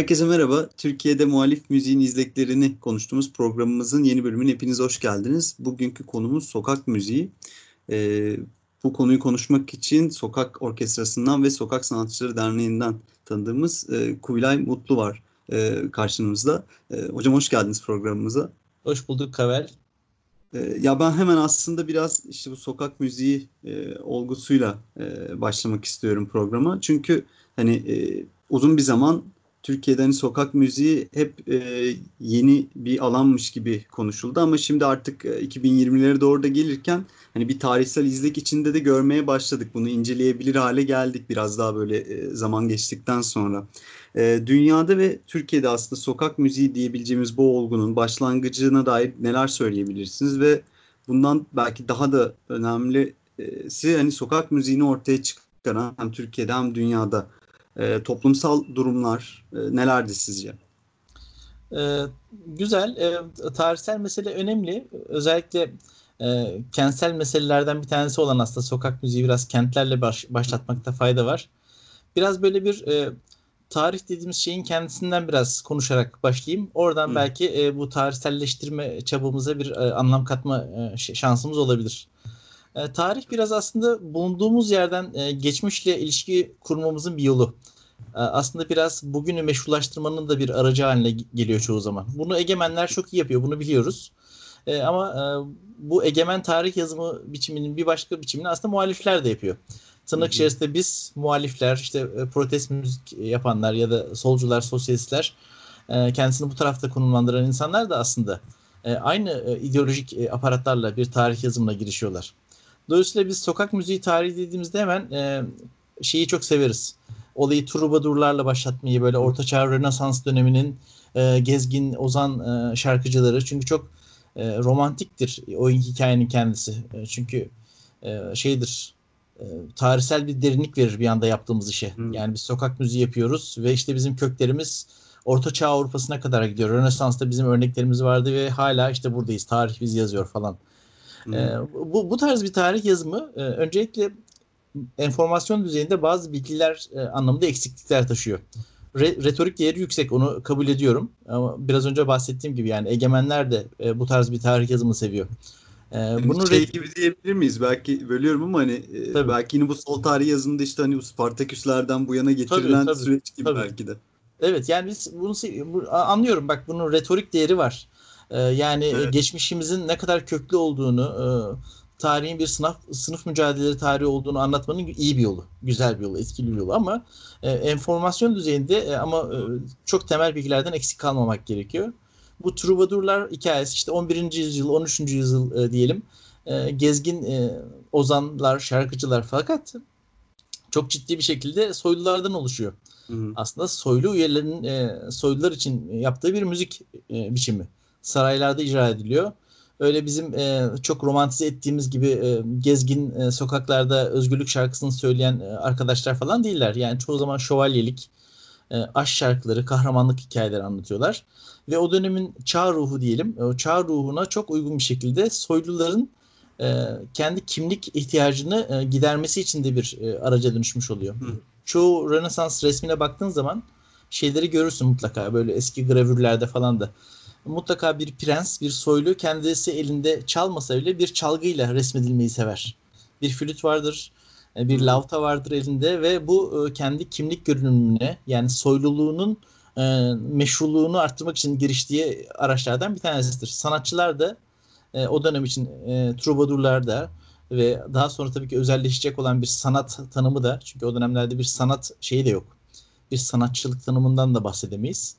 Herkese merhaba. Türkiye'de muhalif müziğin izleklerini konuştuğumuz programımızın yeni bölümüne hepiniz hoş geldiniz. Bugünkü konumuz sokak müziği. Ee, bu konuyu konuşmak için Sokak Orkestrası'ndan ve Sokak Sanatçıları Derneği'nden tanıdığımız e, Kubilay Mutlu var e, karşınızda. E, hocam hoş geldiniz programımıza. Hoş bulduk Kavel. E, ya ben hemen aslında biraz işte bu sokak müziği e, olgusuyla e, başlamak istiyorum programa. Çünkü hani e, uzun bir zaman Türkiye'den hani sokak müziği hep e, yeni bir alanmış gibi konuşuldu ama şimdi artık e, 2020'lere doğru da gelirken hani bir tarihsel izlek içinde de görmeye başladık. Bunu inceleyebilir hale geldik biraz daha böyle e, zaman geçtikten sonra. E, dünyada ve Türkiye'de aslında sokak müziği diyebileceğimiz bu olgunun başlangıcına dair neler söyleyebilirsiniz ve bundan belki daha da önemlisi hani sokak müziğini ortaya çıkaran hem Türkiye'de hem dünyada e, toplumsal durumlar e, nelerdi sizce? Ee, güzel. E, tarihsel mesele önemli. Özellikle e, kentsel meselelerden bir tanesi olan aslında sokak müziği biraz kentlerle baş, başlatmakta fayda var. Biraz böyle bir e, tarih dediğimiz şeyin kendisinden biraz konuşarak başlayayım. Oradan Hı. belki e, bu tarihselleştirme çabamıza bir e, anlam katma e, şansımız olabilir. E, tarih biraz aslında bulunduğumuz yerden e, geçmişle ilişki kurmamızın bir yolu. E, aslında biraz bugünü meşrulaştırmanın da bir aracı haline geliyor çoğu zaman. Bunu egemenler çok iyi yapıyor, bunu biliyoruz. E, ama e, bu egemen tarih yazımı biçiminin bir başka biçimini aslında muhalifler de yapıyor. Tırnak içerisinde biz muhalifler, işte e, protest müzik yapanlar ya da solcular, sosyalistler e, kendisini bu tarafta konumlandıran insanlar da aslında e, aynı e, ideolojik e, aparatlarla bir tarih yazımına girişiyorlar. Dolayısıyla biz sokak müziği tarihi dediğimizde hemen e, şeyi çok severiz. Olayı trubadurlarla başlatmayı böyle ortaçağ Rönesans döneminin e, gezgin ozan e, şarkıcıları. Çünkü çok e, romantiktir o hikayenin kendisi. E, çünkü e, şeydir e, tarihsel bir derinlik verir bir anda yaptığımız işe. Hmm. Yani biz sokak müziği yapıyoruz ve işte bizim köklerimiz Orta Çağ Avrupa'sına kadar gidiyor. Rönesans'ta bizim örneklerimiz vardı ve hala işte buradayız. Tarih biz yazıyor falan. E, bu, bu tarz bir tarih yazımı e, öncelikle enformasyon düzeyinde bazı bilgiler e, anlamında eksiklikler taşıyor. Re, retorik değeri yüksek onu kabul ediyorum. Ama biraz önce bahsettiğim gibi yani egemenler de e, bu tarz bir tarih yazımı seviyor. Ee, bunu şey gibi diyebilir miyiz? Belki bölüyorum ama hani e, tabii. belki yine bu sol tarih yazımında işte hani bu Spartaküslerden bu yana getirilen tabii, tabii, süreç gibi tabii. belki de. Evet yani biz bunu anlıyorum bak bunun retorik değeri var. Ee, yani evet. geçmişimizin ne kadar köklü olduğunu, e, tarihin bir sınıf sınıf mücadeleleri tarihi olduğunu anlatmanın iyi bir yolu, güzel bir yolu, etkili bir yolu ama e, enformasyon düzeyinde e, ama e, çok temel bilgilerden eksik kalmamak gerekiyor. Bu Trubadurlar hikayesi işte 11. yüzyıl, 13. yüzyıl e, diyelim e, gezgin e, ozanlar, şarkıcılar fakat çok ciddi bir şekilde soylulardan oluşuyor. Hı. Aslında soylu üyelerin e, soylular için yaptığı bir müzik e, biçimi saraylarda icra ediliyor. Öyle bizim e, çok romantize ettiğimiz gibi e, gezgin e, sokaklarda özgürlük şarkısını söyleyen e, arkadaşlar falan değiller. Yani çoğu zaman şövalyelik, e, aşk şarkıları, kahramanlık hikayeleri anlatıyorlar. Ve o dönemin çağ ruhu diyelim, o çağ ruhuna çok uygun bir şekilde soyluların e, kendi kimlik ihtiyacını e, gidermesi için de bir e, araca dönüşmüş oluyor. Hı. Çoğu Rönesans resmine baktığın zaman şeyleri görürsün mutlaka böyle eski gravürlerde falan da mutlaka bir prens, bir soylu kendisi elinde çalmasa bile bir çalgıyla resmedilmeyi sever. Bir flüt vardır, e, bir lavta vardır elinde ve bu e, kendi kimlik görünümüne yani soyluluğunun e, meşruluğunu arttırmak için giriştiği araçlardan bir tanesidir. Sanatçılar da o dönem için trubadurlar da ve daha sonra tabii ki özelleşecek olan bir sanat tanımı da çünkü o dönemlerde bir sanat şeyi de yok. Bir sanatçılık tanımından da bahsedemeyiz.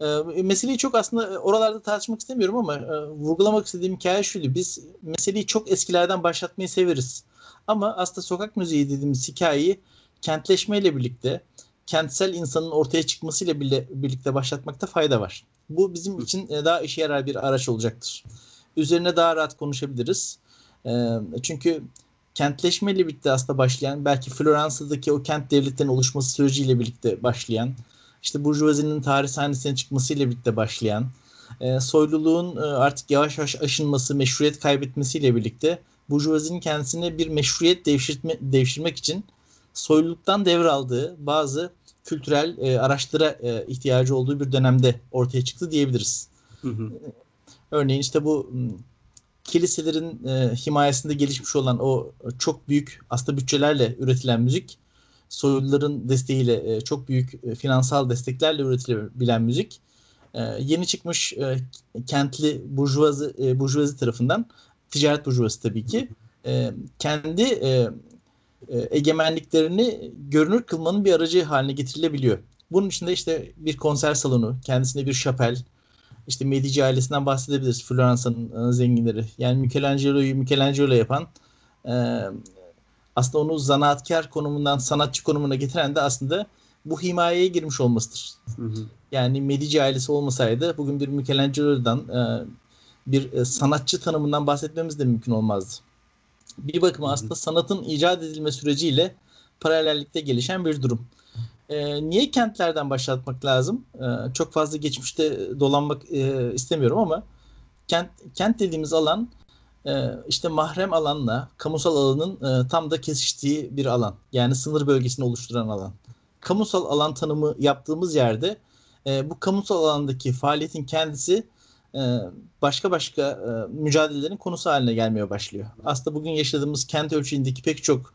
E, meseleyi çok aslında e, oralarda tartışmak istemiyorum ama e, vurgulamak istediğim hikaye şuydu. Biz meseleyi çok eskilerden başlatmayı severiz. Ama aslında sokak müziği dediğimiz hikayeyi kentleşmeyle birlikte, kentsel insanın ortaya çıkmasıyla bile, birlikte başlatmakta fayda var. Bu bizim için e, daha işe yarar bir araç olacaktır. Üzerine daha rahat konuşabiliriz. E, çünkü kentleşmeyle birlikte aslında başlayan, belki Floransa'daki o kent devletlerin oluşması süreciyle birlikte başlayan, işte burjuvazinin tarih sahnesine çıkmasıyla birlikte başlayan, e, soyluluğun e, artık yavaş yavaş aşınması, meşruiyet kaybetmesiyle birlikte burjuvazinin kendisine bir meşruiyet devşirme, devşirmek için soyluluktan devraldığı bazı kültürel e, araçlara e, ihtiyacı olduğu bir dönemde ortaya çıktı diyebiliriz. Hı hı. Örneğin işte bu kiliselerin e, himayesinde gelişmiş olan o çok büyük aslında bütçelerle üretilen müzik, soyluların desteğiyle e, çok büyük e, finansal desteklerle üretilebilen müzik e, yeni çıkmış e, kentli burjuvazi, e, burjuvazi tarafından ticaret burjuvası tabii ki e, kendi e, e, egemenliklerini görünür kılmanın bir aracı haline getirilebiliyor. Bunun içinde işte bir konser salonu, kendisine bir şapel, işte Medici ailesinden bahsedebiliriz. Floransa'nın e, zenginleri. Yani Michelangelo'yu Michelangelo yapan e, aslında onu zanaatkar konumundan sanatçı konumuna getiren de aslında bu himayeye girmiş olmasıdır. Hı hı. Yani Medici ailesi olmasaydı bugün bir Michelangelo'dan e, bir e, sanatçı tanımından bahsetmemiz de mümkün olmazdı. Bir bakıma aslında sanatın icat edilme süreciyle paralellikte gelişen bir durum. E, niye kentlerden başlatmak lazım? E, çok fazla geçmişte dolanmak e, istemiyorum ama kent kent dediğimiz alan işte mahrem alanla kamusal alanın e, tam da kesiştiği bir alan. Yani sınır bölgesini oluşturan alan. Kamusal alan tanımı yaptığımız yerde e, bu kamusal alandaki faaliyetin kendisi e, başka başka mücadelelerin konusu haline gelmeye başlıyor. Aslında bugün yaşadığımız kent ölçeğindeki pek çok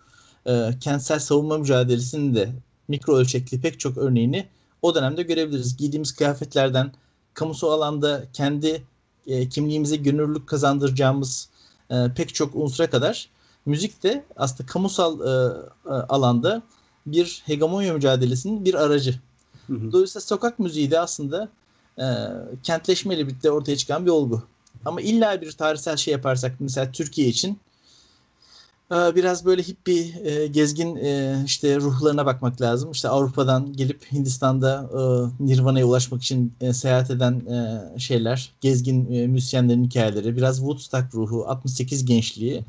kentsel savunma mücadelesinin de mikro ölçekli pek çok örneğini o dönemde görebiliriz. Giydiğimiz kıyafetlerden kamusal alanda kendi kimliğimize gönüllülük kazandıracağımız e, pek çok unsura kadar müzik de aslında kamusal e, e, alanda bir hegemonya mücadelesinin bir aracı. Hı hı. Dolayısıyla sokak müziği de aslında e, kentleşmeyle birlikte ortaya çıkan bir olgu. Ama illa bir tarihsel şey yaparsak mesela Türkiye için biraz böyle hippie e, gezgin e, işte ruhlarına bakmak lazım. İşte Avrupa'dan gelip Hindistan'da e, Nirvana'ya ulaşmak için seyahat eden şeyler, gezgin müzisyenlerin hikayeleri, biraz Woodstock ruhu, 68 gençliği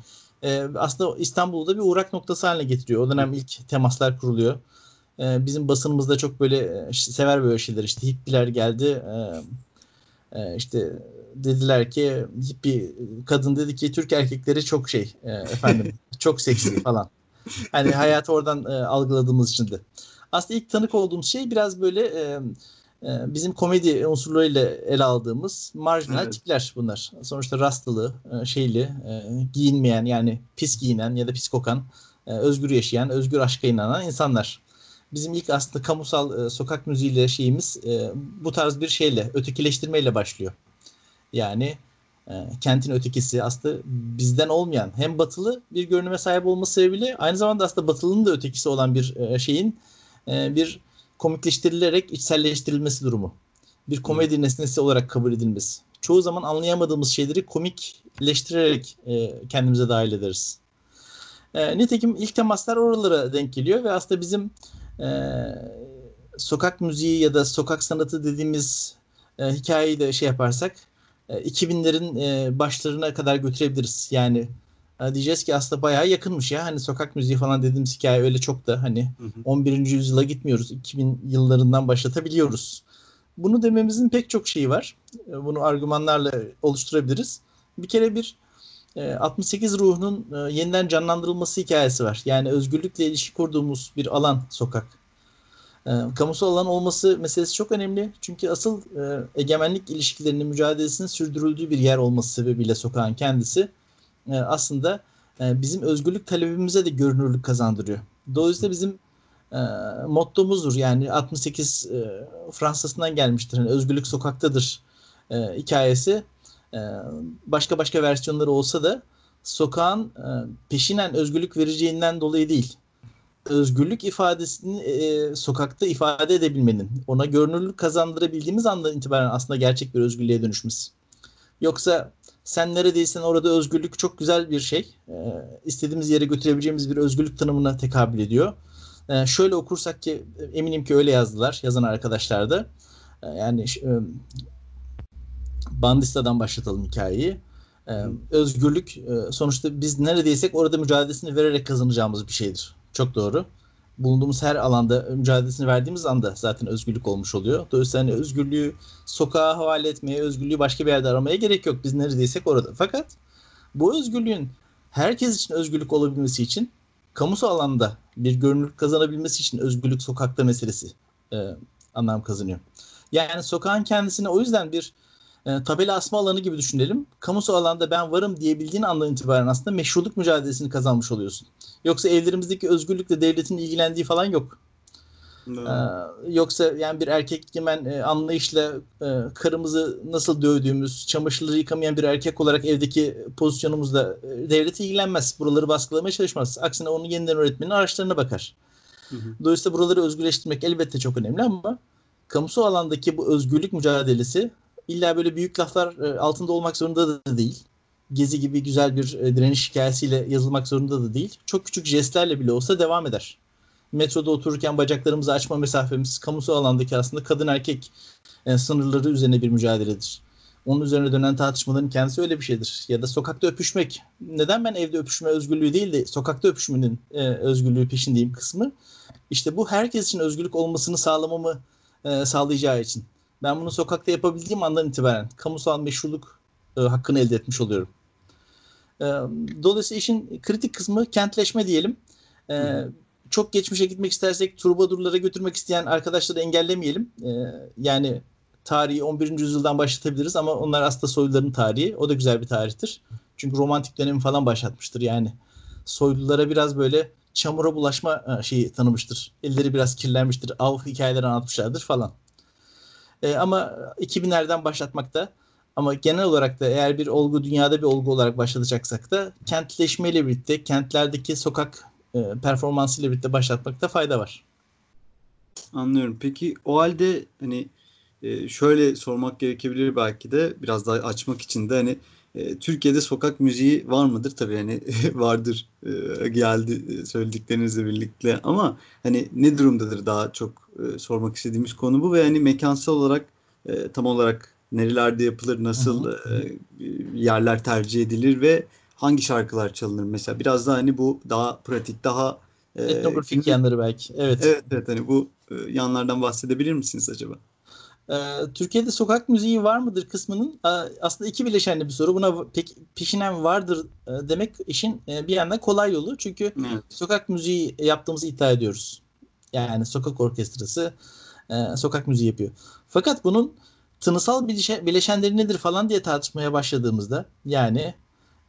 aslında İstanbul'da bir uğrak noktası haline getiriyor. O dönem ilk temaslar kuruluyor. Bizim basınımızda çok böyle sever böyle şeyler işte hippiler geldi işte dediler ki bir kadın dedi ki Türk erkekleri çok şey efendim çok seksi falan. Hani hayatı oradan e, algıladığımız için de. Aslında ilk tanık olduğumuz şey biraz böyle e, e, bizim komedi unsurlarıyla ele aldığımız marjinal evet. tipler bunlar. Sonuçta rastlı, e, şeyli, e, giyinmeyen yani pis giyinen ya da pis kokan, e, özgür yaşayan, özgür aşka inanan insanlar. Bizim ilk aslında kamusal e, sokak müziğiyle şeyimiz e, bu tarz bir şeyle, ötekileştirmeyle başlıyor. Yani e, kentin ötekisi aslında bizden olmayan hem batılı bir görünüme sahip olması sebebiyle aynı zamanda aslında batılının da ötekisi olan bir e, şeyin e, bir komikleştirilerek içselleştirilmesi durumu. Bir komedi nesnesi olarak kabul edilmesi. Çoğu zaman anlayamadığımız şeyleri komikleştirerek e, kendimize dahil ederiz. E, nitekim ilk temaslar oralara denk geliyor ve aslında bizim e, sokak müziği ya da sokak sanatı dediğimiz e, hikayeyi de şey yaparsak 2000'lerin e, e, başlarına kadar götürebiliriz. Yani e, diyeceğiz ki aslında bayağı yakınmış ya. Hani sokak müziği falan dediğimiz hikaye öyle çok da hani hı hı. 11. yüzyıla gitmiyoruz. 2000 yıllarından başlatabiliyoruz. Bunu dememizin pek çok şeyi var. Bunu argümanlarla oluşturabiliriz. Bir kere bir 68 ruhunun yeniden canlandırılması hikayesi var. Yani özgürlükle ilişki kurduğumuz bir alan sokak. E, kamusal alan olması meselesi çok önemli. Çünkü asıl e, egemenlik ilişkilerinin mücadelesinin sürdürüldüğü bir yer olması sebebiyle sokağın kendisi e, aslında e, bizim özgürlük talebimize de görünürlük kazandırıyor. Dolayısıyla bizim e, mottomuzdur. Yani 68 e, Fransa'sından gelmiştir. Yani özgürlük sokaktadır e, hikayesi. E, başka başka versiyonları olsa da sokağın e, peşinen özgürlük vereceğinden dolayı değil özgürlük ifadesini e, sokakta ifade edebilmenin, ona görünürlük kazandırabildiğimiz andan itibaren aslında gerçek bir özgürlüğe dönüşmesi. Yoksa sen neredeysen orada özgürlük çok güzel bir şey. E, istediğimiz yere götürebileceğimiz bir özgürlük tanımına tekabül ediyor. E, şöyle okursak ki eminim ki öyle yazdılar yazan arkadaşlar da. E, yani e, Bandista'dan başlatalım hikayeyi. Ee, özgürlük e, sonuçta biz neredeysek orada mücadelesini vererek kazanacağımız bir şeydir. Çok doğru. Bulunduğumuz her alanda mücadelesini verdiğimiz anda zaten özgürlük olmuş oluyor. Dolayısıyla hani özgürlüğü sokağa havale etmeye, özgürlüğü başka bir yerde aramaya gerek yok. Biz neredeysek orada. Fakat bu özgürlüğün herkes için özgürlük olabilmesi için kamusal alanda bir görünürlük kazanabilmesi için özgürlük sokakta meselesi e, anlam kazanıyor. Yani sokağın kendisine o yüzden bir e, tabela asma alanı gibi düşünelim. Kamusal alanda ben varım diyebildiğin andan itibaren aslında meşruluk mücadelesini kazanmış oluyorsun. Yoksa evlerimizdeki özgürlükle devletin ilgilendiği falan yok. Ee, yoksa yani bir erkek egemen e, anlayışla e, karımızı nasıl dövdüğümüz, çamaşırları yıkamayan bir erkek olarak evdeki pozisyonumuzda e, devlet ilgilenmez. Buraları baskılamaya çalışmaz. Aksine onun yeniden öğretmenin araçlarına bakar. Hı hı. Dolayısıyla buraları özgürleştirmek elbette çok önemli ama kamusal alandaki bu özgürlük mücadelesi illa böyle büyük laflar e, altında olmak zorunda da değil. Gezi gibi güzel bir e, direniş hikayesiyle yazılmak zorunda da değil. Çok küçük jestlerle bile olsa devam eder metroda otururken bacaklarımızı açma mesafemiz kamusal alandaki aslında kadın erkek e, sınırları üzerine bir mücadeledir. Onun üzerine dönen tartışmaların kendisi öyle bir şeydir. Ya da sokakta öpüşmek. Neden ben evde öpüşme özgürlüğü değil de sokakta öpüşmenin e, özgürlüğü peşindeyim kısmı. İşte bu herkes için özgürlük olmasını sağlamamı e, sağlayacağı için. Ben bunu sokakta yapabildiğim andan itibaren kamusal meşruluk e, hakkını elde etmiş oluyorum. E, dolayısıyla işin kritik kısmı kentleşme diyelim. E, çok geçmişe gitmek istersek turbadurlara götürmek isteyen arkadaşları engellemeyelim. Ee, yani tarihi 11. yüzyıldan başlatabiliriz ama onlar aslında soyluların tarihi. O da güzel bir tarihtir. Çünkü romantik dönemi falan başlatmıştır yani. Soylulara biraz böyle çamura bulaşma e, şeyi tanımıştır. Elleri biraz kirlenmiştir. Av hikayeleri anlatmışlardır falan. Ee, ama 2000'lerden başlatmakta ama genel olarak da eğer bir olgu dünyada bir olgu olarak başlatacaksak da kentleşmeyle birlikte kentlerdeki sokak e, performansıyla birlikte başlatmakta fayda var. Anlıyorum. Peki o halde hani e, şöyle sormak gerekebilir belki de biraz daha açmak için de hani e, Türkiye'de sokak müziği var mıdır? Tabii hani vardır e, geldi söylediklerinizle birlikte. Ama hani ne durumdadır daha çok sormak istediğimiz konu bu? Ve hani mekansal olarak tam olarak nerelerde yapılır, nasıl yerler tercih edilir ve hangi şarkılar çalınır? Mesela biraz daha hani bu daha pratik daha e, etnografik yanları belki. Evet. Evet evet. Hani bu e, yanlardan bahsedebilir misiniz acaba? Ee, Türkiye'de sokak müziği var mıdır kısmının aslında iki bileşenli bir soru. Buna pek peşinen vardır e, demek işin e, bir yandan kolay yolu. Çünkü evet. sokak müziği yaptığımızı iddia ediyoruz. Yani sokak orkestrası e, sokak müziği yapıyor. Fakat bunun tınısal bileşenleri nedir falan diye tartışmaya başladığımızda yani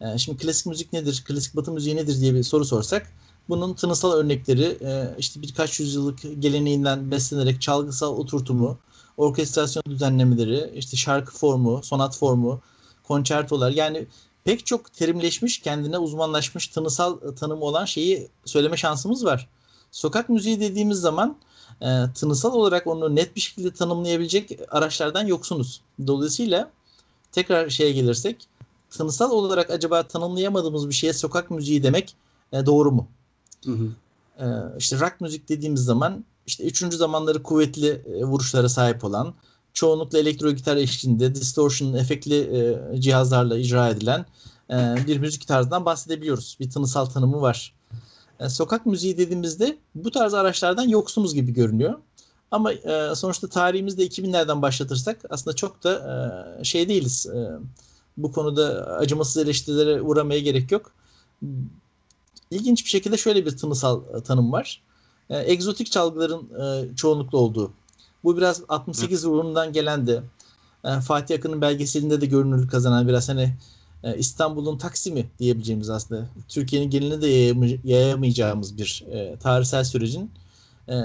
e, şimdi klasik müzik nedir, klasik batı müziği nedir diye bir soru sorsak bunun tınısal örnekleri e, işte birkaç yüzyıllık geleneğinden beslenerek çalgısal oturtumu, orkestrasyon düzenlemeleri, işte şarkı formu, sonat formu, konçertolar yani pek çok terimleşmiş, kendine uzmanlaşmış tınısal tanımı olan şeyi söyleme şansımız var. Sokak müziği dediğimiz zaman e, tınısal olarak onu net bir şekilde tanımlayabilecek araçlardan yoksunuz. Dolayısıyla tekrar şeye gelirsek tınısal olarak acaba tanımlayamadığımız bir şeye sokak müziği demek e, doğru mu? Hı hı. E, işte rock müzik dediğimiz zaman işte üçüncü zamanları kuvvetli e, vuruşlara sahip olan çoğunlukla elektro gitar eşliğinde distortion efektli e, cihazlarla icra edilen e, bir müzik tarzından bahsedebiliyoruz. Bir tınısal tanımı var. E, sokak müziği dediğimizde bu tarz araçlardan yoksunuz gibi görünüyor. Ama e, sonuçta tarihimizde 2000'lerden başlatırsak aslında çok da e, şey değiliz. E, bu konuda acımasız eleştirilere uğramaya gerek yok. İlginç bir şekilde şöyle bir tınısal tanım var. E, egzotik çalgıların e, çoğunlukla olduğu. Bu biraz 68 ruhundan gelen de e, Fatih Akın'ın belgeselinde de görünürlük kazanan biraz hani e, İstanbul'un Taksim'i diyebileceğimiz aslında Türkiye'nin geline de yayamayacağımız bir e, tarihsel sürecin e,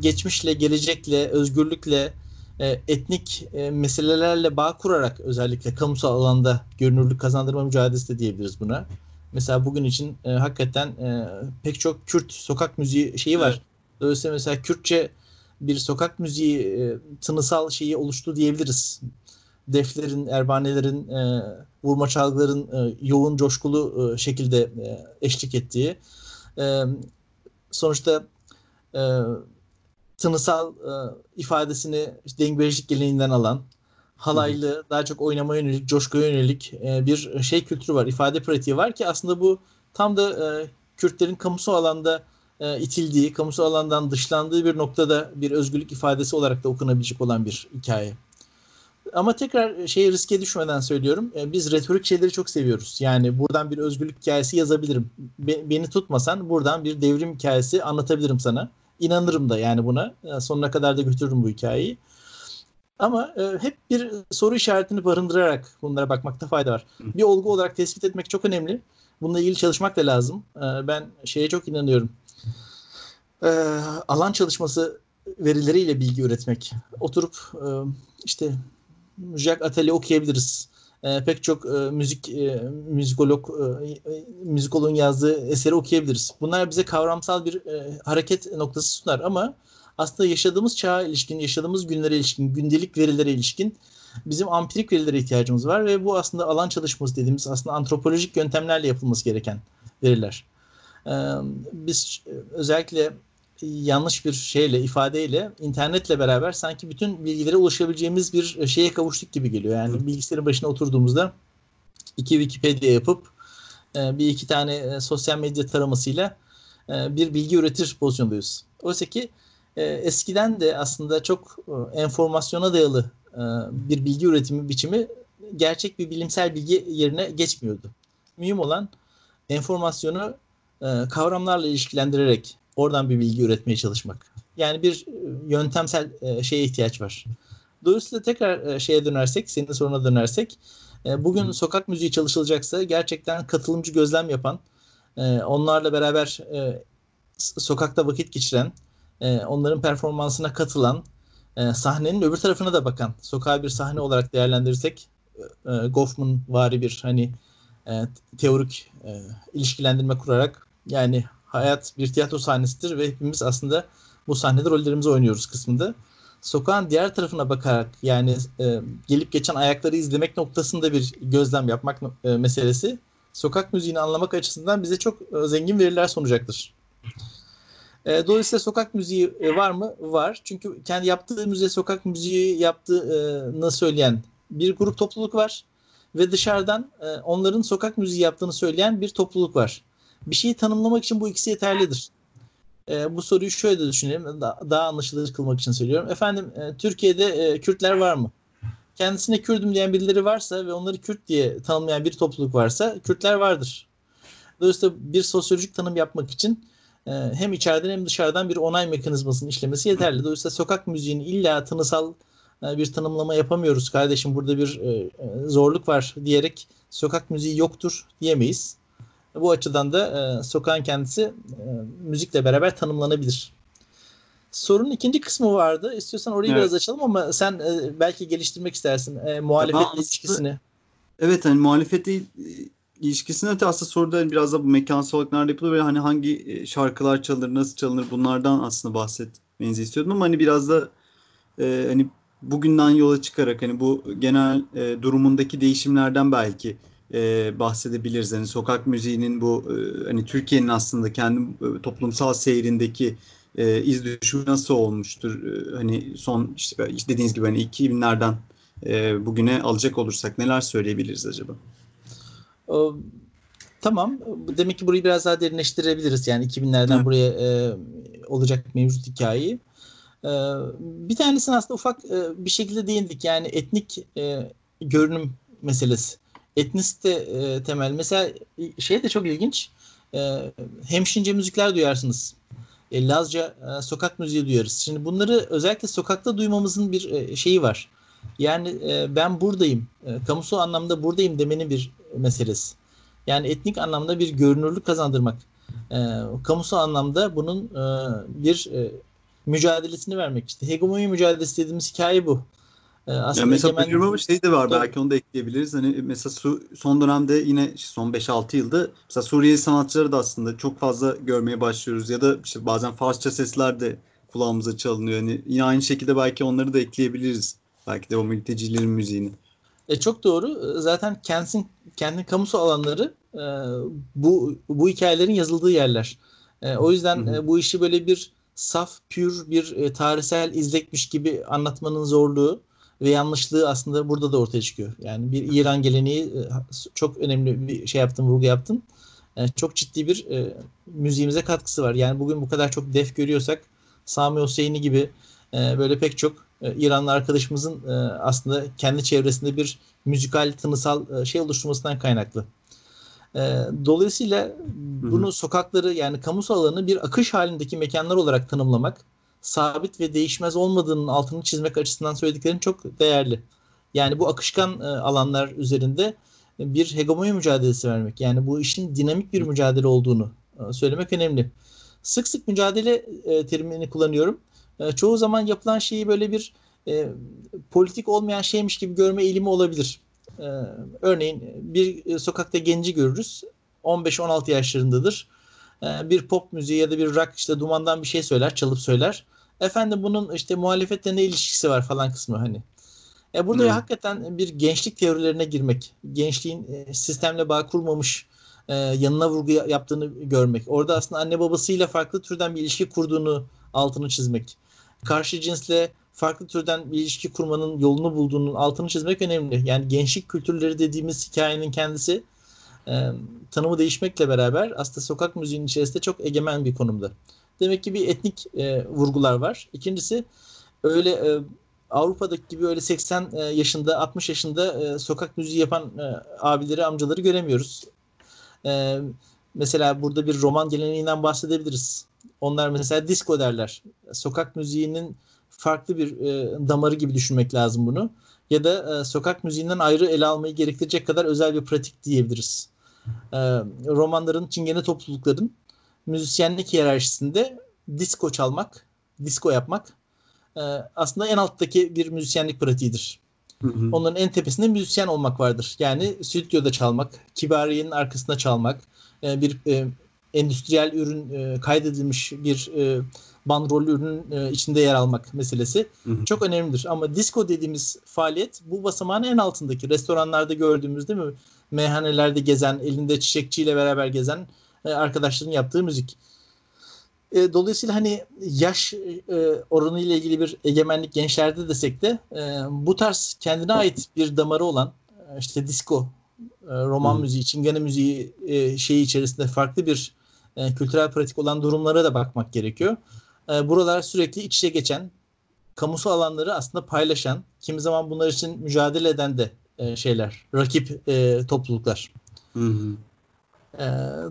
geçmişle, gelecekle, özgürlükle, e, etnik e, meselelerle bağ kurarak özellikle kamusal alanda görünürlük kazandırma mücadelesi de diyebiliriz buna. Mesela bugün için e, hakikaten e, pek çok Kürt sokak müziği şeyi var. Evet. Dolayısıyla mesela Kürtçe bir sokak müziği e, tınısal şeyi oluştu diyebiliriz. Deflerin, erbanelerin, e, vurma çalgıların e, yoğun, coşkulu e, şekilde e, eşlik ettiği. E, sonuçta e, tınısal e, ifadesini işte dengbejlik geleneğinden alan, halaylı, Hı. daha çok oynamaya yönelik, coşkuya yönelik e, bir şey kültürü var, ifade pratiği var ki aslında bu tam da e, Kürtlerin kamusal alanda e, itildiği, kamusal alandan dışlandığı bir noktada bir özgürlük ifadesi olarak da okunabilecek olan bir hikaye. Ama tekrar şey riske düşmeden söylüyorum. E, biz retorik şeyleri çok seviyoruz. Yani buradan bir özgürlük hikayesi yazabilirim. Be, beni tutmasan buradan bir devrim hikayesi anlatabilirim sana İnanırım da yani buna. E, sonuna kadar da götürürüm bu hikayeyi. Ama e, hep bir soru işaretini barındırarak bunlara bakmakta fayda var. Bir olgu olarak tespit etmek çok önemli. Bununla ilgili çalışmak da lazım. E, ben şeye çok inanıyorum. E, alan çalışması verileriyle bilgi üretmek. Oturup e, işte Jacques Atelier okuyabiliriz. E, pek çok e, müzik e, müzikolog e, müzikologun yazdığı eseri okuyabiliriz. Bunlar bize kavramsal bir e, hareket noktası sunar ama aslında yaşadığımız çağa ilişkin, yaşadığımız günlere ilişkin, gündelik verilere ilişkin bizim ampirik verilere ihtiyacımız var ve bu aslında alan çalışması dediğimiz aslında antropolojik yöntemlerle yapılması gereken veriler. Ee, biz özellikle yanlış bir şeyle, ifadeyle internetle beraber sanki bütün bilgilere ulaşabileceğimiz bir şeye kavuştuk gibi geliyor. Yani bilgisayarın başına oturduğumuzda iki Wikipedia yapıp e, bir iki tane e, sosyal medya taramasıyla e, bir bilgi üretir pozisyondayız. Oysa ki eskiden de aslında çok enformasyona dayalı bir bilgi üretimi biçimi gerçek bir bilimsel bilgi yerine geçmiyordu. Mühim olan enformasyonu kavramlarla ilişkilendirerek Oradan bir bilgi üretmeye çalışmak. Yani bir e, yöntemsel e, şeye ihtiyaç var. Dolayısıyla tekrar e, şeye dönersek, senin soruna dönersek, bugün sokak müziği çalışılacaksa gerçekten katılımcı gözlem yapan, onlarla beraber sokakta vakit geçiren, onların performansına katılan, sahnenin öbür tarafına da bakan, sokağa bir sahne olarak değerlendirirsek, Goffman vari bir hani teorik ilişkilendirme kurarak yani hayat bir tiyatro sahnesidir ve hepimiz aslında bu sahnede rollerimizi oynuyoruz kısmında. Sokağın diğer tarafına bakarak yani e, gelip geçen ayakları izlemek noktasında bir gözlem yapmak e, meselesi sokak müziğini anlamak açısından bize çok e, zengin veriler sunacaktır. E, dolayısıyla sokak müziği e, var mı? Var. Çünkü kendi yaptığı müziğe sokak müziği yaptığını söyleyen bir grup topluluk var ve dışarıdan e, onların sokak müziği yaptığını söyleyen bir topluluk var bir şeyi tanımlamak için bu ikisi yeterlidir. E, bu soruyu şöyle de düşünelim. Da, daha anlaşılır kılmak için söylüyorum. Efendim e, Türkiye'de e, Kürtler var mı? Kendisine Kürdüm diyen birileri varsa ve onları Kürt diye tanımlayan bir topluluk varsa Kürtler vardır. Dolayısıyla bir sosyolojik tanım yapmak için hem içeriden hem dışarıdan bir onay mekanizmasının işlemesi yeterli. Dolayısıyla sokak müziğini illa tanısal e, bir tanımlama yapamıyoruz. Kardeşim burada bir e, e zorluk var diyerek sokak müziği yoktur diyemeyiz. Bu açıdan da e, sokağın kendisi e, müzikle beraber tanımlanabilir. Sorunun ikinci kısmı vardı. İstiyorsan orayı evet. biraz açalım ama sen e, belki geliştirmek istersin e, muhalefetle ilişkisini. Evet hani muhalefetle ilişkisine öte aslında soruda biraz da bu mekansal olarak nerede yapılır ve hani hangi e, şarkılar çalınır, nasıl çalınır bunlardan aslında bahsetmenizi istiyordum ama hani biraz da e, hani bugünden yola çıkarak hani bu genel e, durumundaki değişimlerden belki e, bahsedebiliriz. Hani sokak müziğinin bu e, hani Türkiye'nin aslında kendi e, toplumsal seyrindeki e, iz düşümü nasıl olmuştur? E, hani son işte dediğiniz gibi hani 2000'lerden e, bugüne alacak olursak neler söyleyebiliriz acaba? O, tamam. Demek ki burayı biraz daha derinleştirebiliriz. Yani 2000'lerden evet. buraya e, olacak mevcut hikayeyi. E, bir tanesini aslında ufak e, bir şekilde değindik. Yani etnik e, görünüm meselesi etnisite e, temel. Mesela şey de çok ilginç. E, hemşince müzikler duyarsınız. E, Lazca e, sokak müziği duyarız. Şimdi bunları özellikle sokakta duymamızın bir e, şeyi var. Yani e, ben buradayım, e, kamusal anlamda buradayım demenin bir meselesi. Yani etnik anlamda bir görünürlük kazandırmak. E, kamusal anlamda bunun e, bir e, mücadelesini vermek. İşte hegemonya mücadelesi dediğimiz hikaye bu. Ee, aslında ya mesela egemen... ama şey de var Tabii. belki onu da ekleyebiliriz. Hani mesela su, son dönemde yine son 5-6 yılda mesela Suriyeli sanatçıları da aslında çok fazla görmeye başlıyoruz ya da işte bazen Farsça sesler de kulağımıza çalınıyor. Yani yine aynı şekilde belki onları da ekleyebiliriz. Belki de o mültecilerin müziğini. E çok doğru. Zaten kentin kendi kamusu alanları e, bu bu hikayelerin yazıldığı yerler. E, o yüzden E, bu işi böyle bir saf, pür bir e, tarihsel izlekmiş gibi anlatmanın zorluğu ve yanlışlığı aslında burada da ortaya çıkıyor. Yani bir İran geleneği e, çok önemli bir şey yaptın, vurgu yaptın. Yani çok ciddi bir e, müziğimize katkısı var. Yani bugün bu kadar çok def görüyorsak Sami Hüseyin'i gibi e, böyle pek çok e, İranlı arkadaşımızın e, aslında kendi çevresinde bir müzikal, tınısal e, şey oluşturmasından kaynaklı. E, dolayısıyla bunu sokakları yani kamusal alanı bir akış halindeki mekanlar olarak tanımlamak sabit ve değişmez olmadığının altını çizmek açısından söylediklerin çok değerli. Yani bu akışkan e, alanlar üzerinde bir hegemonya mücadelesi vermek. Yani bu işin dinamik bir mücadele olduğunu e, söylemek önemli. Sık sık mücadele e, terimini kullanıyorum. E, çoğu zaman yapılan şeyi böyle bir e, politik olmayan şeymiş gibi görme eğilimi olabilir. E, örneğin bir e, sokakta genci görürüz. 15-16 yaşlarındadır. E, bir pop müziği ya da bir rock işte dumandan bir şey söyler, çalıp söyler. Efendim bunun işte muhalefetle ne ilişkisi var falan kısmı hani. E burada hmm. hakikaten bir gençlik teorilerine girmek, gençliğin e, sistemle bağ kurmamış e, yanına vurgu yaptığını görmek. Orada aslında anne babasıyla farklı türden bir ilişki kurduğunu altını çizmek. Karşı cinsle farklı türden bir ilişki kurmanın yolunu bulduğunun altını çizmek önemli. Yani gençlik kültürleri dediğimiz hikayenin kendisi e, tanımı değişmekle beraber aslında sokak müziğinin içerisinde çok egemen bir konumda. Demek ki bir etnik e, vurgular var. İkincisi öyle e, Avrupa'daki gibi öyle 80 e, yaşında 60 yaşında e, sokak müziği yapan e, abileri amcaları göremiyoruz. E, mesela burada bir roman geleneğinden bahsedebiliriz. Onlar mesela disco derler. Sokak müziğinin farklı bir e, damarı gibi düşünmek lazım bunu. Ya da e, sokak müziğinden ayrı ele almayı gerektirecek kadar özel bir pratik diyebiliriz. E, romanların, çingene toplulukların müzisyenlik hiyerarşisinde disco çalmak, disco yapmak e, aslında en alttaki bir müzisyenlik pratiğidir. Hı hı. Onların en tepesinde müzisyen olmak vardır. Yani stüdyoda çalmak, kibariyenin arkasında çalmak, e, bir e, endüstriyel ürün e, kaydedilmiş bir e, bandrollü ürünün e, içinde yer almak meselesi hı hı. çok önemlidir. Ama disco dediğimiz faaliyet bu basamağın en altındaki restoranlarda gördüğümüz değil mi? Meyhanelerde gezen, elinde çiçekçiyle beraber gezen e, arkadaşların yaptığı müzik. E, dolayısıyla hani yaş e, oranı ile ilgili bir egemenlik gençlerde desek de e, bu tarz kendine ait bir damarı olan e, işte disco, e, roman hmm. müziği, çingene müziği e, şeyi içerisinde farklı bir e, kültürel pratik olan durumlara da bakmak gerekiyor. E, buralar sürekli iç içe geçen, kamusal alanları aslında paylaşan, kimi zaman bunlar için mücadele eden de e, şeyler, rakip e, topluluklar. Hı hı. E,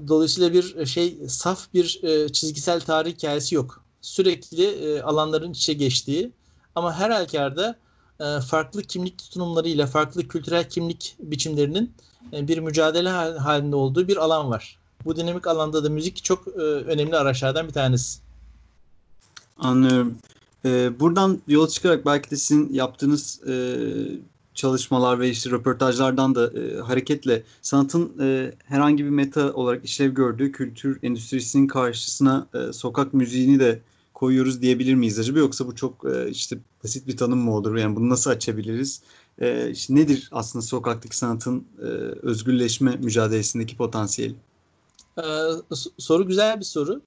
dolayısıyla bir şey saf bir e, çizgisel tarih hikayesi yok. Sürekli e, alanların içe geçtiği ama her halükarda e, farklı kimlik tutumlarıyla, farklı kültürel kimlik biçimlerinin e, bir mücadele halinde olduğu bir alan var. Bu dinamik alanda da müzik çok e, önemli araçlardan bir tanesi. Anlıyorum. Ee, buradan yola çıkarak belki de sizin yaptığınız e, çalışmalar ve işte röportajlardan da e, hareketle sanatın e, herhangi bir meta olarak işlev gördüğü kültür endüstrisinin karşısına e, sokak müziğini de koyuyoruz diyebilir miyiz acaba yoksa bu çok e, işte basit bir tanım mı olur yani bunu nasıl açabiliriz? E, işte nedir aslında sokaktaki sanatın e, özgürleşme mücadelesindeki potansiyeli? Ee, soru güzel bir soru.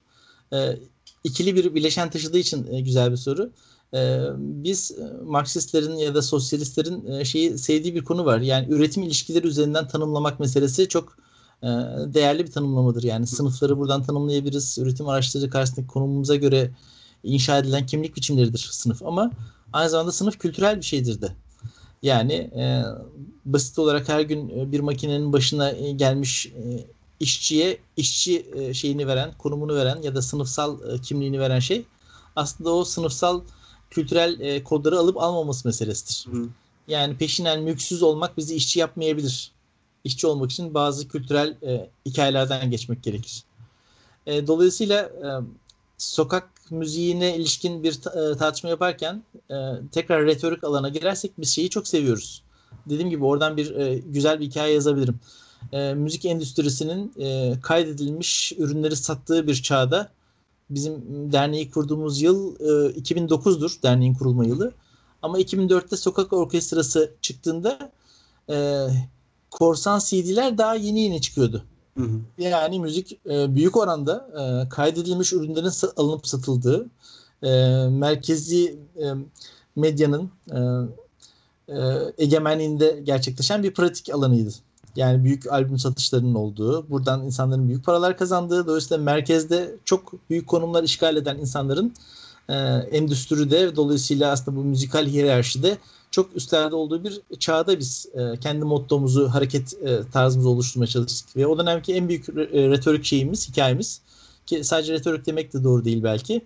Ee, ikili bir bileşen taşıdığı için e, güzel bir soru. Ee, biz e, Marksistlerin ya da sosyalistlerin e, şeyi sevdiği bir konu var. Yani üretim ilişkileri üzerinden tanımlamak meselesi çok e, değerli bir tanımlamadır. Yani sınıfları buradan tanımlayabiliriz. Üretim araçları karşısındaki konumumuza göre inşa edilen kimlik biçimleridir sınıf. Ama aynı zamanda sınıf kültürel bir şeydir de. Yani e, basit olarak her gün bir makinenin başına gelmiş e, işçiye işçi e, şeyini veren, konumunu veren ya da sınıfsal e, kimliğini veren şey aslında o sınıfsal kültürel e, kodları alıp almaması meselesidir. Hı. Yani peşinen mülksüz olmak bizi işçi yapmayabilir. İşçi olmak için bazı kültürel e, hikayelerden geçmek gerekir. E, dolayısıyla e, sokak müziğine ilişkin bir e, tartışma yaparken e, tekrar retorik alana girersek biz şeyi çok seviyoruz. Dediğim gibi oradan bir e, güzel bir hikaye yazabilirim. E, müzik endüstrisinin e, kaydedilmiş ürünleri sattığı bir çağda bizim derneği kurduğumuz yıl e, 2009'dur derneğin kurulma yılı. Ama 2004'te Sokak Orkestrası çıktığında e, korsan CD'ler daha yeni yeni çıkıyordu. Hı hı. Yani müzik e, büyük oranda e, kaydedilmiş ürünlerin alınıp satıldığı, e, merkezi e, medyanın e, e, egemenliğinde gerçekleşen bir pratik alanıydı. Yani büyük albüm satışlarının olduğu, buradan insanların büyük paralar kazandığı, dolayısıyla merkezde çok büyük konumlar işgal eden insanların e, endüstride dolayısıyla aslında bu müzikal hiyerarşide çok üstlerde olduğu bir çağda biz e, kendi mottomuzu, hareket e, tarzımızı oluşturmaya çalıştık. Ve o dönemki en büyük e, retorik şeyimiz, hikayemiz ki sadece retorik demek de doğru değil belki.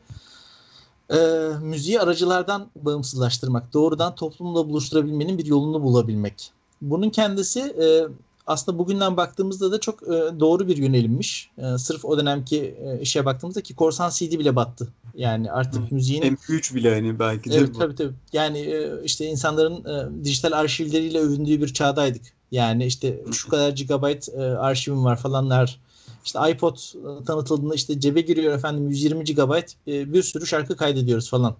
E, müziği aracılardan bağımsızlaştırmak, doğrudan toplumla buluşturabilmenin bir yolunu bulabilmek. Bunun kendisi e, aslında bugünden baktığımızda da çok e, doğru bir yönelimmiş. E, sırf o dönemki e, işe baktığımızda ki korsan CD bile battı. Yani artık hmm. müziğin MP3 bile hani belki de evet, bu. tabii tabii. Yani e, işte insanların e, dijital arşivleriyle övündüğü bir çağdaydık. Yani işte şu kadar gigabayt e, arşivim var falanlar. İşte iPod e, tanıtıldığında işte cebe giriyor efendim 120 GB e, bir sürü şarkı kaydediyoruz falan.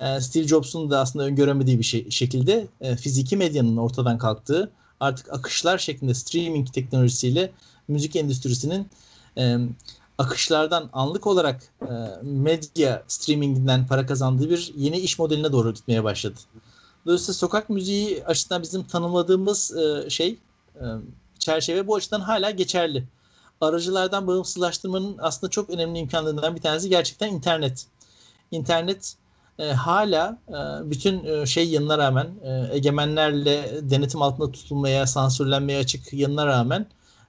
e, Steve Jobs'un da aslında öngöremediği bir şey, şekilde e, fiziki medyanın ortadan kalktığı artık akışlar şeklinde streaming teknolojisiyle müzik endüstrisinin e, akışlardan anlık olarak e, medya streaminginden para kazandığı bir yeni iş modeline doğru gitmeye başladı. Dolayısıyla sokak müziği açısından bizim tanımladığımız e, şey e, çerçeve bu açıdan hala geçerli. Aracılardan bağımsızlaştırmanın aslında çok önemli imkanlarından bir tanesi gerçekten internet. İnternet e, hala e, bütün e, şey yanına rağmen e, egemenlerle denetim altında tutulmaya, sansürlenmeye açık yanına rağmen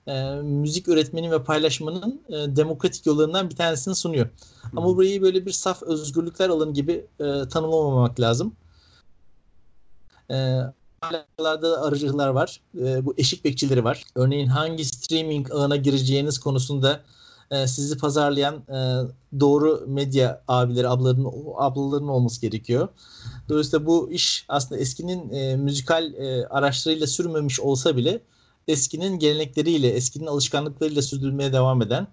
e, müzik üretmenin ve paylaşmanın e, demokratik yollarından bir tanesini sunuyor. Hı. Ama burayı böyle bir saf özgürlükler alanı gibi e, tanımlamamak lazım. E, hala aracılar var. E, bu eşik bekçileri var. Örneğin hangi streaming ağına gireceğiniz konusunda e, sizi pazarlayan e, doğru medya abileri, ablaların, ablaların olması gerekiyor. Dolayısıyla bu iş aslında eskinin e, müzikal e, araçlarıyla sürmemiş olsa bile eskinin gelenekleriyle, eskinin alışkanlıklarıyla sürdürülmeye devam eden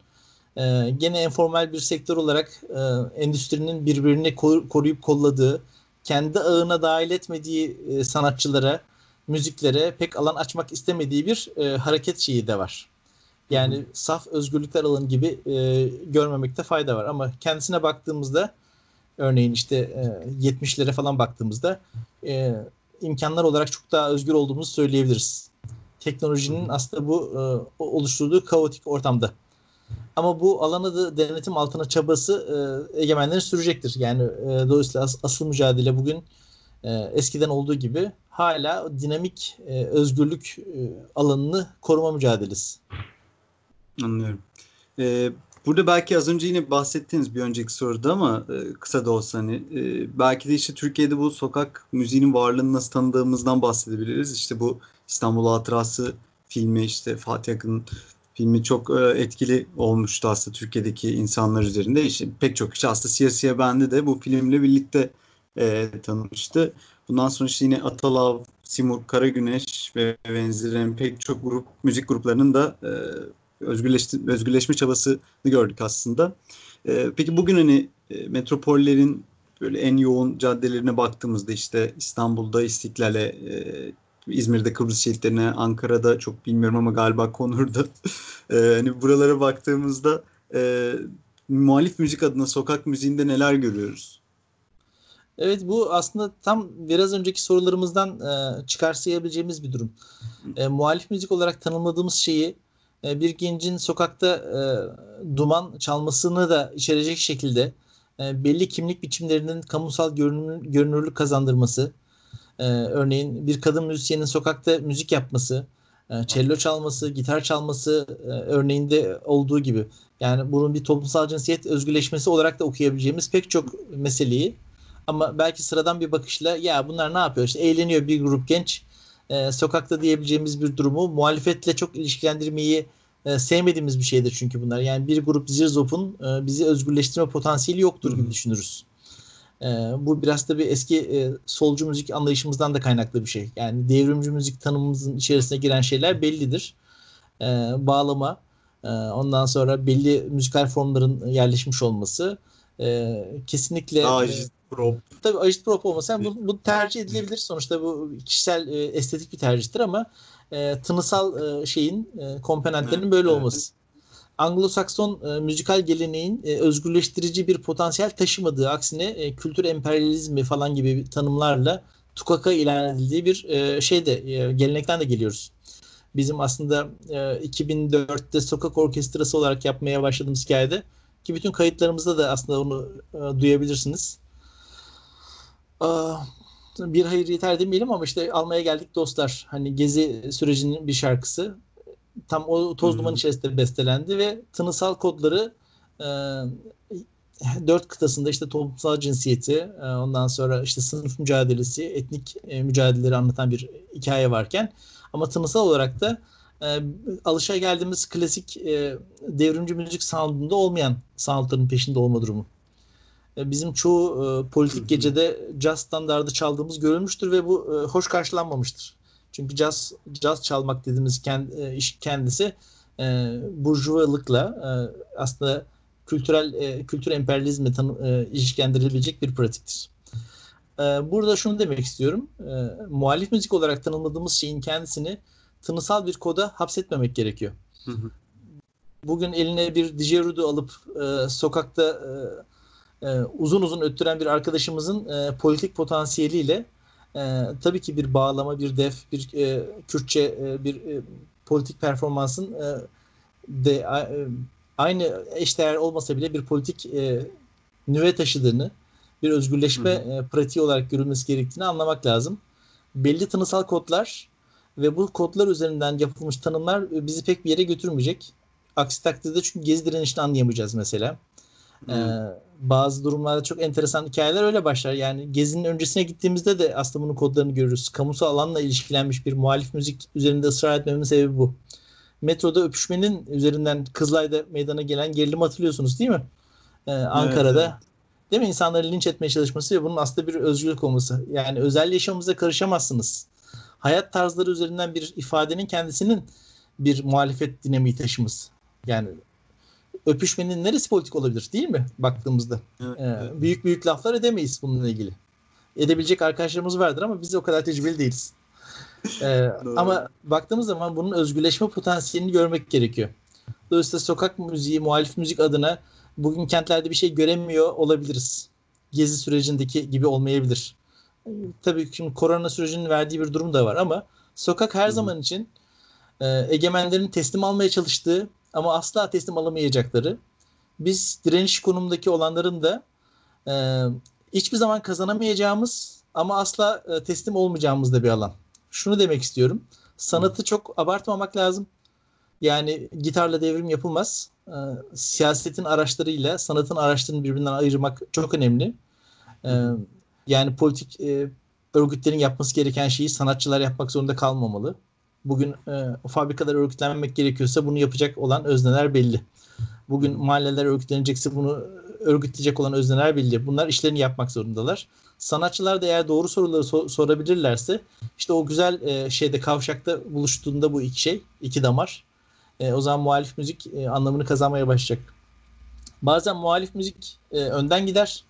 e, gene informal bir sektör olarak e, endüstrinin birbirini koruyup kolladığı, kendi ağına dahil etmediği e, sanatçılara, müziklere pek alan açmak istemediği bir e, hareket şeyi de var. Yani Hı-hı. saf özgürlükler alanı gibi e, görmemekte fayda var. Ama kendisine baktığımızda örneğin işte e, 70'lere falan baktığımızda e, imkanlar olarak çok daha özgür olduğumuzu söyleyebiliriz. Teknolojinin aslında bu e, oluşturduğu kaotik ortamda. Ama bu alana da denetim altına çabası e, egemenlerin sürecektir. Yani e, dolayısıyla as, asıl mücadele bugün e, eskiden olduğu gibi hala dinamik e, özgürlük e, alanını koruma mücadelesi. Anlıyorum. Ee, burada belki az önce yine bahsettiğiniz bir önceki soruda ama e, kısa da olsa hani e, belki de işte Türkiye'de bu sokak müziğinin varlığını nasıl tanıdığımızdan bahsedebiliriz. İşte bu İstanbul Hatırası filmi işte Fatih Akın filmi çok e, etkili olmuştu aslında Türkiye'deki insanlar üzerinde. İşte pek çok kişi aslında siyasiye bende de bu filmle birlikte e, tanımıştı. Bundan sonra işte yine Atalav, Simur, Karagüneş ve benzeri pek çok grup müzik gruplarının da e, özgürleşti, özgürleşme çabasını gördük aslında. E, peki bugün hani e, metropollerin böyle en yoğun caddelerine baktığımızda işte İstanbul'da İstiklal'e, e, İzmir'de Kıbrıs şehitlerine, Ankara'da çok bilmiyorum ama galiba Konur'da e, hani buralara baktığımızda e, muhalif müzik adına sokak müziğinde neler görüyoruz? Evet bu aslında tam biraz önceki sorularımızdan e, çıkarsayabileceğimiz bir durum. E, muhalif müzik olarak tanımladığımız şeyi e, bir gencin sokakta e, duman çalmasını da içerecek şekilde e, belli kimlik biçimlerinin kamusal görünür, görünürlük kazandırması, e, örneğin bir kadın müzisyenin sokakta müzik yapması, e, cello çalması, gitar çalması e, örneğinde olduğu gibi. Yani bunun bir toplumsal cinsiyet özgürleşmesi olarak da okuyabileceğimiz pek çok meseleyi ama belki sıradan bir bakışla ya bunlar ne yapıyor? İşte eğleniyor bir grup genç e, sokakta diyebileceğimiz bir durumu muhalefetle çok ilişkilendirmeyi e, sevmediğimiz bir şeydir çünkü bunlar. Yani bir grup Zirzop'un e, bizi özgürleştirme potansiyeli yoktur gibi düşünürüz. E, bu biraz da bir eski e, solcu müzik anlayışımızdan da kaynaklı bir şey. Yani devrimci müzik tanımımızın içerisine giren şeyler bellidir. E, bağlama, e, ondan sonra belli müzikal formların yerleşmiş olması e, kesinlikle... Ajit prop. Tabii ajit prop olmasa yani bu, bu tercih edilebilir. Sonuçta bu kişisel e, estetik bir tercihtir ama e, tınısal e, şeyin e, komponentlerinin böyle olması. Anglo-Sakson e, müzikal geleneğin e, özgürleştirici bir potansiyel taşımadığı aksine e, kültür emperyalizmi falan gibi tanımlarla tukaka ilan edildiği bir e, şeyde e, gelenekten de geliyoruz. Bizim aslında e, 2004'te sokak orkestrası olarak yapmaya başladığımız hikayede Ki bütün kayıtlarımızda da aslında onu e, duyabilirsiniz. Bir hayır yeter demeyelim ama işte almaya geldik dostlar. Hani gezi sürecinin bir şarkısı. Tam o toz duman içerisinde bestelendi ve tınısal kodları e, dört kıtasında işte toplumsal cinsiyeti, e, ondan sonra işte sınıf mücadelesi, etnik e, mücadeleleri anlatan bir hikaye varken ama tınısal olarak da alışa geldiğimiz klasik devrimci müzik sound'unda olmayan soundların peşinde olma durumu. E, bizim çoğu e, politik gecede jazz standardı çaldığımız görülmüştür ve bu e, hoş karşılanmamıştır. Çünkü jazz jazz çalmak dediğimiz kend, e, iş kendisi e, burjuvalıkla e, aslında kültürel e, kültür emperyalizmle tanı, e, ilişkilendirilebilecek bir pratiktir. E, burada şunu demek istiyorum. E, muhalif müzik olarak tanımladığımız şeyin kendisini tınısal bir koda hapsetmemek gerekiyor. Bugün eline bir didgeridoo alıp e, sokakta e, e, uzun uzun öttüren bir arkadaşımızın e, politik potansiyeliyle e, tabii ki bir bağlama, bir def, bir e, Kürtçe e, bir e, politik performansın e, de e, aynı eşdeğer olmasa bile bir politik e, nüve taşıdığını, bir özgürleşme e, pratiği olarak görülmesi gerektiğini anlamak lazım. Belli tanısal kodlar ve bu kodlar üzerinden yapılmış tanımlar e, bizi pek bir yere götürmeyecek. Aksi takdirde çünkü gezi direnişini anlayamayacağız mesela. Ee, bazı durumlarda çok enteresan hikayeler öyle başlar. Yani gezinin öncesine gittiğimizde de aslında bunun kodlarını görürüz. Kamusal alanla ilişkilenmiş bir muhalif müzik üzerinde ısrar etmemin sebebi bu metroda öpüşmenin üzerinden Kızılay'da meydana gelen gerilim hatırlıyorsunuz değil mi? Ee, Ankara'da. Evet, Değil mi? İnsanları linç etmeye çalışması ve bunun aslında bir özgürlük olması. Yani özel yaşamımıza karışamazsınız. Hayat tarzları üzerinden bir ifadenin kendisinin bir muhalefet dinamiği taşıması. Yani öpüşmenin neresi politik olabilir değil mi baktığımızda? Evet, ee, evet. Büyük büyük laflar edemeyiz bununla ilgili. Edebilecek arkadaşlarımız vardır ama biz o kadar tecrübeli değiliz ee, ama baktığımız zaman bunun özgürleşme potansiyelini görmek gerekiyor. Dolayısıyla sokak müziği, muhalif müzik adına bugün kentlerde bir şey göremiyor olabiliriz. Gezi sürecindeki gibi olmayabilir. Tabii şimdi korona sürecinin verdiği bir durum da var ama sokak her zaman için e, egemenlerin teslim almaya çalıştığı ama asla teslim alamayacakları biz direniş konumundaki olanların da e, hiçbir zaman kazanamayacağımız ama asla e, teslim olmayacağımız da bir alan şunu demek istiyorum. Sanatı çok abartmamak lazım. Yani gitarla devrim yapılmaz. Ee, siyasetin araçlarıyla sanatın araçlarını birbirinden ayırmak çok önemli. Ee, yani politik e, örgütlerin yapması gereken şeyi sanatçılar yapmak zorunda kalmamalı. Bugün e, fabrikalar örgütlenmek gerekiyorsa bunu yapacak olan özneler belli. Bugün mahalleler örgütlenecekse bunu örgütleyecek olan özneler belli. Bunlar işlerini yapmak zorundalar sanatçılar da eğer doğru soruları so- sorabilirlerse işte o güzel e, şeyde kavşakta buluştuğunda bu iki şey, iki damar e, o zaman muhalif müzik e, anlamını kazanmaya başlayacak. Bazen muhalif müzik e, önden gider,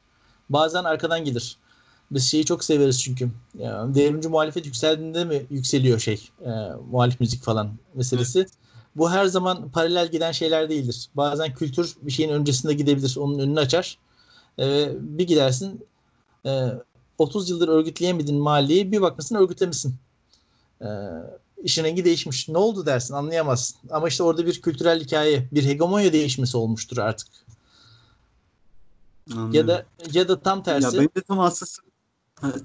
bazen arkadan gelir. Biz şeyi çok severiz çünkü. Yani devrimci muhalefet yükseldiğinde mi yükseliyor şey, e, muhalif müzik falan meselesi. Evet. Bu her zaman paralel giden şeyler değildir. Bazen kültür bir şeyin öncesinde gidebilir, onun önünü açar. E, bir gidersin e, ee, 30 yıldır örgütleyemediğin mahalleyi bir bakmasın örgütlemişsin. E, işin rengi değişmiş. Ne oldu dersin anlayamazsın. Ama işte orada bir kültürel hikaye, bir hegemonya değişmesi olmuştur artık. Anladım. Ya da ya da tam tersi. Ya benim de tam aslında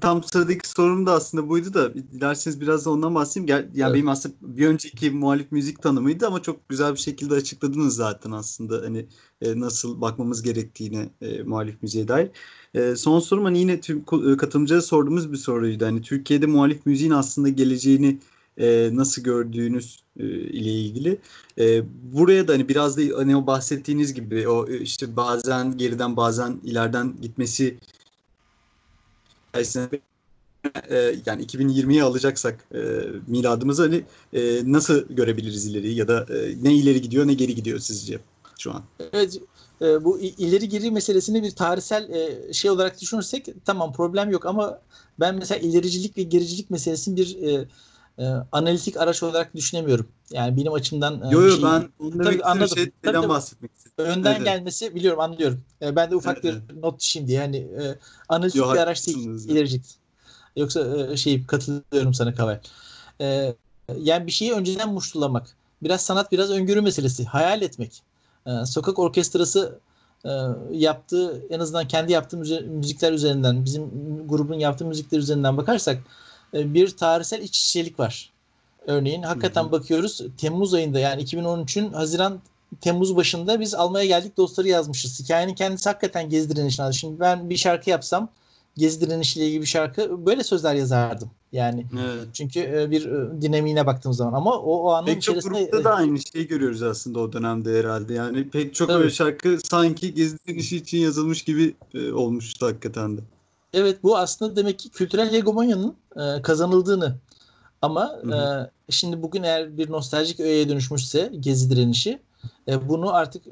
Tam sıradaki sorum da aslında buydu da dilerseniz biraz da ondan bahsedeyim. Gel, yani evet. benim aslında bir önceki muhalif müzik tanımıydı ama çok güzel bir şekilde açıkladınız zaten aslında hani e, nasıl bakmamız gerektiğini e, muhalif müziğe dair. E, son sorum hani yine tüm e, katılımcılara sorduğumuz bir soruydu. Hani Türkiye'de muhalif müziğin aslında geleceğini e, nasıl gördüğünüz e, ile ilgili. E, buraya da hani biraz da hani o bahsettiğiniz gibi o e, işte bazen geriden bazen ileriden gitmesi e, yani 2020'ye alacaksak e, miladımızı hani e, nasıl görebiliriz ileri ya da e, ne ileri gidiyor ne geri gidiyor sizce şu an? Evet e, bu ileri geri meselesini bir tarihsel e, şey olarak düşünürsek tamam problem yok ama ben mesela ilericilik ve gericilik meselesini bir e, e, analitik araç olarak düşünemiyorum. Yani benim açımdan Yok yok şey, ben onu tabii, anladım. Şeyden tabii, bahsetmek istedim. Önden evet. gelmesi biliyorum anlıyorum. E, ben de ufak evet, bir not düşeyim diye. Hani e, analitik Yo, bir araç değil ilericilik. Yoksa e, şey katılıyorum sana Kavel. E, yani bir şeyi önceden muştulamak. Biraz sanat biraz öngörü meselesi. Hayal etmek. E, sokak orkestrası e, yaptığı en azından kendi yaptığı müzikler üzerinden bizim grubun yaptığı müzikler üzerinden bakarsak e, bir tarihsel iç içelik var. Örneğin hakikaten hı hı. bakıyoruz Temmuz ayında yani 2013'ün Haziran Temmuz başında biz almaya geldik dostları yazmışız. Hikayenin kendisi hakikaten Gezi direnişine. Şimdi ben bir şarkı yapsam Gezi direnişiyle ilgili bir şarkı böyle sözler yazardım. Yani evet. çünkü e, bir e, dinamiğine baktığımız zaman ama o, o anın pek çok grupta da aynı şeyi görüyoruz aslında o dönemde herhalde. Yani pek çok öyle şarkı sanki Gezi direnişi için yazılmış gibi e, olmuştu hakikaten de. Evet bu aslında demek ki kültürel hegemonyanın kazanıldığını ama hı hı. şimdi bugün eğer bir nostaljik öğeye dönüşmüşse Gezi direnişi bunu artık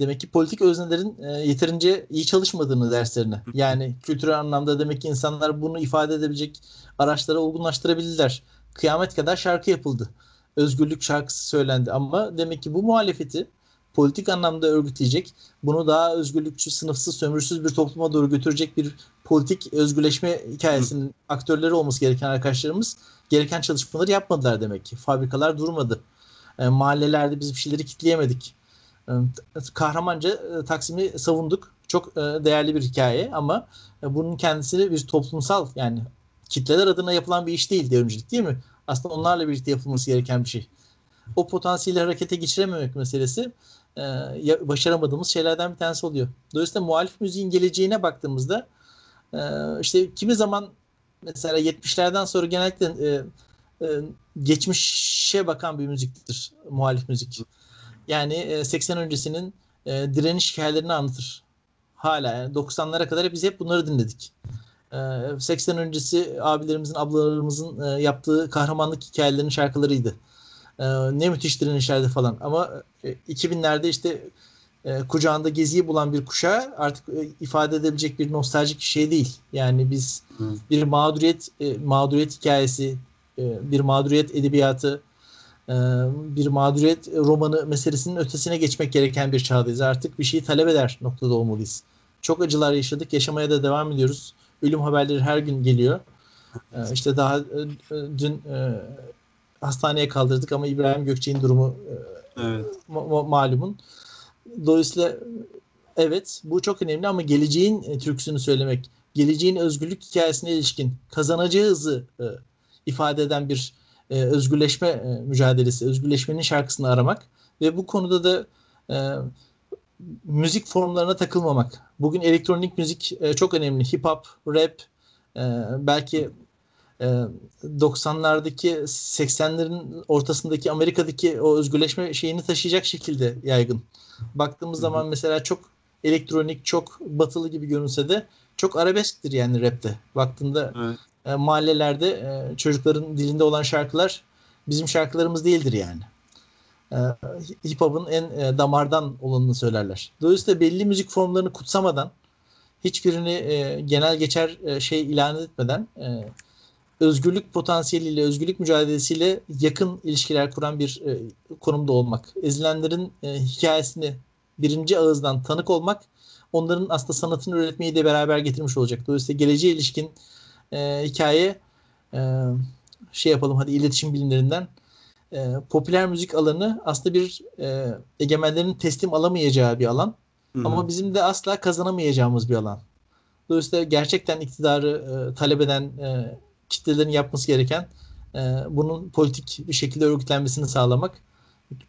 demek ki politik öznelerin e, yeterince iyi çalışmadığını derslerine. Yani kültürel anlamda demek ki insanlar bunu ifade edebilecek araçları olgunlaştırabildiler. Kıyamet kadar şarkı yapıldı. Özgürlük şarkısı söylendi ama demek ki bu muhalefeti politik anlamda örgütleyecek, bunu daha özgürlükçü, sınıfsız, sömürüsüz bir topluma doğru götürecek bir politik özgürleşme hikayesinin Hı. aktörleri olması gereken arkadaşlarımız gereken çalışmaları yapmadılar demek ki. Fabrikalar durmadı. E, mahallelerde biz bir şeyleri kitleyemedik kahramanca e, Taksim'i savunduk. Çok e, değerli bir hikaye ama e, bunun kendisi bir toplumsal yani kitleler adına yapılan bir iş değil devrimcilik değil mi? Aslında onlarla birlikte yapılması gereken bir şey. O potansiyeli harekete geçirememek meselesi başaramadığımız şeylerden bir tanesi oluyor. Dolayısıyla muhalif müziğin geleceğine baktığımızda işte kimi zaman mesela 70'lerden sonra genellikle geçmişe bakan bir müziktir muhalif müzik. Yani 80 e, öncesinin e, direniş hikayelerini anlatır. Hala yani 90'lara kadar biz hep bunları dinledik. 80 e, öncesi abilerimizin, ablalarımızın yaptığı kahramanlık hikayelerinin şarkılarıydı. Ne müthiş direnişlerdi falan. Ama 2000'lerde işte kucağında geziyi bulan bir kuşağı artık ifade edebilecek bir nostaljik şey değil. Yani biz bir mağduriyet mağduriyet hikayesi, bir mağduriyet edebiyatı, ee, bir mağduriyet romanı meselesinin ötesine geçmek gereken bir çağdayız. Artık bir şeyi talep eder noktada olmalıyız. Çok acılar yaşadık. Yaşamaya da devam ediyoruz. Ölüm haberleri her gün geliyor. Ee, işte daha e, e, dün e, hastaneye kaldırdık ama İbrahim Gökçe'nin durumu evet. ma- malumun. Dolayısıyla evet bu çok önemli ama geleceğin türküsünü söylemek, geleceğin özgürlük hikayesine ilişkin kazanacağı hızı ifade eden bir e, özgürleşme e, mücadelesi, özgürleşmenin şarkısını aramak ve bu konuda da e, müzik formlarına takılmamak. Bugün elektronik müzik e, çok önemli. Hip hop, rap, e, belki e, 90'lardaki 80'lerin ortasındaki Amerika'daki o özgürleşme şeyini taşıyacak şekilde yaygın. Baktığımız Hı-hı. zaman mesela çok elektronik, çok batılı gibi görünse de çok arabesktir yani rapte. Baktığında evet e, mahallelerde e, çocukların dilinde olan şarkılar bizim şarkılarımız değildir yani. E, hip hop'un en e, damardan olanını söylerler. Dolayısıyla belli müzik formlarını kutsamadan hiçbirini e, genel geçer e, şey ilan etmeden e, özgürlük potansiyeliyle, özgürlük mücadelesiyle yakın ilişkiler kuran bir e, konumda olmak. Ezilenlerin e, hikayesini birinci ağızdan tanık olmak onların aslında sanatını üretmeyi de beraber getirmiş olacak. Dolayısıyla geleceğe ilişkin e, hikaye e, şey yapalım hadi iletişim bilimlerinden e, popüler müzik alanı aslında bir e, egemenlerin teslim alamayacağı bir alan. Hı-hı. Ama bizim de asla kazanamayacağımız bir alan. Dolayısıyla gerçekten iktidarı e, talep eden e, kitlelerin yapması gereken e, bunun politik bir şekilde örgütlenmesini sağlamak.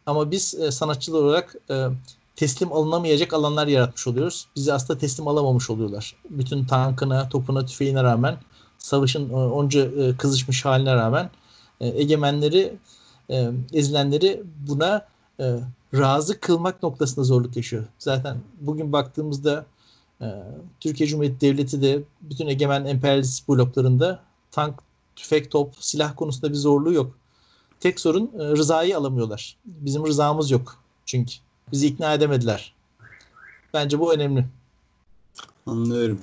Ama biz e, sanatçılar olarak e, teslim alınamayacak alanlar yaratmış oluyoruz. Bizi aslında teslim alamamış oluyorlar. Bütün tankına, topuna, tüfeğine rağmen savaşın e, onca e, kızışmış haline rağmen e, egemenleri ezilenleri buna razı kılmak noktasında zorluk yaşıyor. Zaten bugün baktığımızda Türkiye Cumhuriyeti Devleti de bütün egemen emperyalist bloklarında tank, tüfek, top, silah konusunda bir zorluğu yok. Tek sorun rızayı alamıyorlar. Bizim rızamız yok çünkü. Bizi ikna edemediler. Bence bu önemli. Anlıyorum.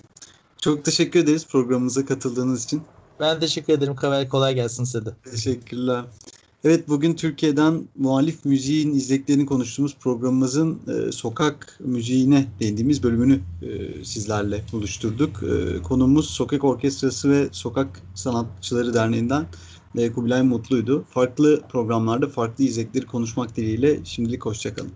Çok teşekkür ederiz programımıza katıldığınız için. Ben teşekkür ederim. Kolay, kolay gelsin size de. Teşekkürler. Evet bugün Türkiye'den muhalif müziğin izleklerini konuştuğumuz programımızın e, sokak müziğine değindiğimiz bölümünü e, sizlerle buluşturduk. E, konumuz Sokak Orkestrası ve Sokak Sanatçıları Derneği'nden e, Kubilay Mutlu'ydu. Farklı programlarda farklı izlekleri konuşmak dileğiyle şimdilik hoşçakalın.